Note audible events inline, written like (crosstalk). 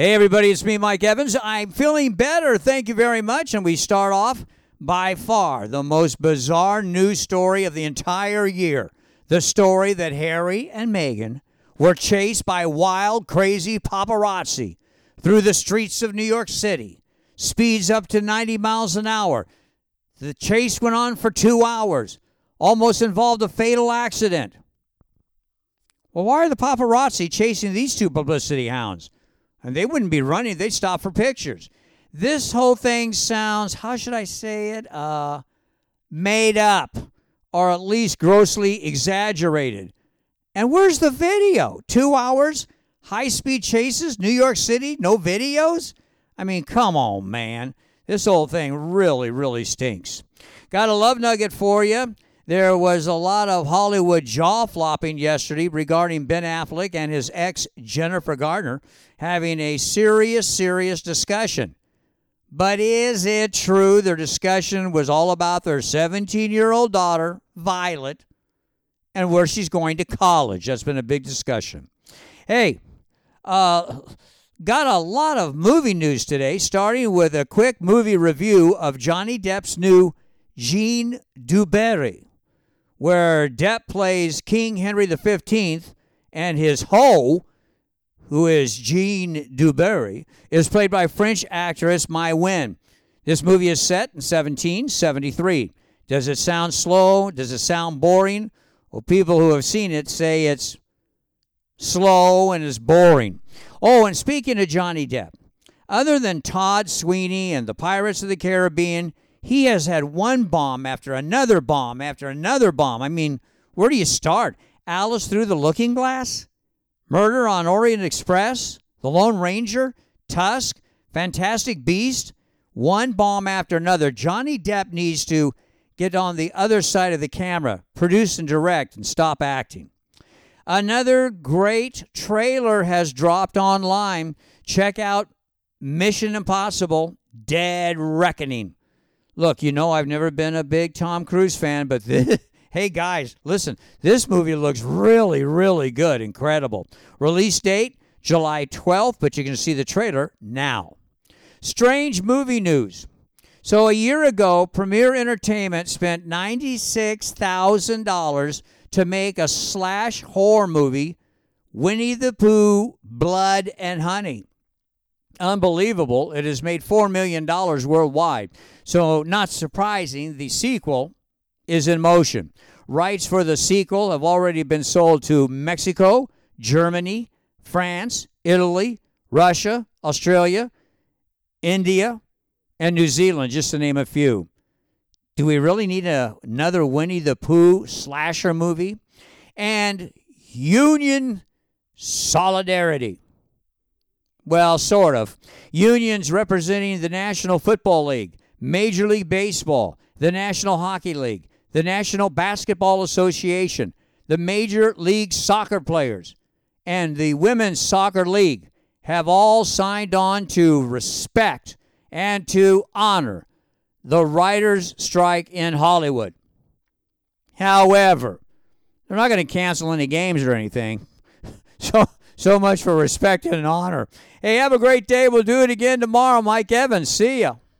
Hey, everybody, it's me, Mike Evans. I'm feeling better. Thank you very much. And we start off by far the most bizarre news story of the entire year the story that Harry and Meghan were chased by wild, crazy paparazzi through the streets of New York City, speeds up to 90 miles an hour. The chase went on for two hours, almost involved a fatal accident. Well, why are the paparazzi chasing these two publicity hounds? And they wouldn't be running, they'd stop for pictures. This whole thing sounds, how should I say it? Uh, made up, or at least grossly exaggerated. And where's the video? Two hours? High speed chases? New York City? No videos? I mean, come on, man. This whole thing really, really stinks. Got a love nugget for you. There was a lot of Hollywood jaw flopping yesterday regarding Ben Affleck and his ex, Jennifer Garner, having a serious, serious discussion. But is it true their discussion was all about their 17 year old daughter, Violet, and where she's going to college? That's been a big discussion. Hey, uh, got a lot of movie news today, starting with a quick movie review of Johnny Depp's new Jean Dubarry where Depp plays King Henry V and his hoe, who is Jeanne du Barry, is played by French actress Maïwenn. This movie is set in 1773. Does it sound slow? Does it sound boring? Well, people who have seen it say it's slow and is boring. Oh, and speaking of Johnny Depp, other than Todd Sweeney and the Pirates of the Caribbean, he has had one bomb after another bomb after another bomb. I mean, where do you start? Alice Through the Looking Glass? Murder on Orient Express? The Lone Ranger? Tusk? Fantastic Beast? One bomb after another. Johnny Depp needs to get on the other side of the camera, produce and direct, and stop acting. Another great trailer has dropped online. Check out Mission Impossible Dead Reckoning. Look, you know I've never been a big Tom Cruise fan, but this, (laughs) hey guys, listen, this movie looks really, really good, incredible. Release date July 12th, but you can see the trailer now. Strange movie news. So a year ago, Premier Entertainment spent $96,000 to make a slash horror movie, Winnie the Pooh, Blood and Honey. Unbelievable. It has made $4 million worldwide. So, not surprising, the sequel is in motion. Rights for the sequel have already been sold to Mexico, Germany, France, Italy, Russia, Australia, India, and New Zealand, just to name a few. Do we really need a, another Winnie the Pooh slasher movie? And Union Solidarity. Well, sort of. Unions representing the National Football League, Major League Baseball, the National Hockey League, the National Basketball Association, the Major League Soccer players, and the Women's Soccer League have all signed on to respect and to honor the writers' strike in Hollywood. However, they're not going to cancel any games or anything. So, much for respect and honor. Hey, have a great day. We'll do it again tomorrow. Mike Evans, see ya.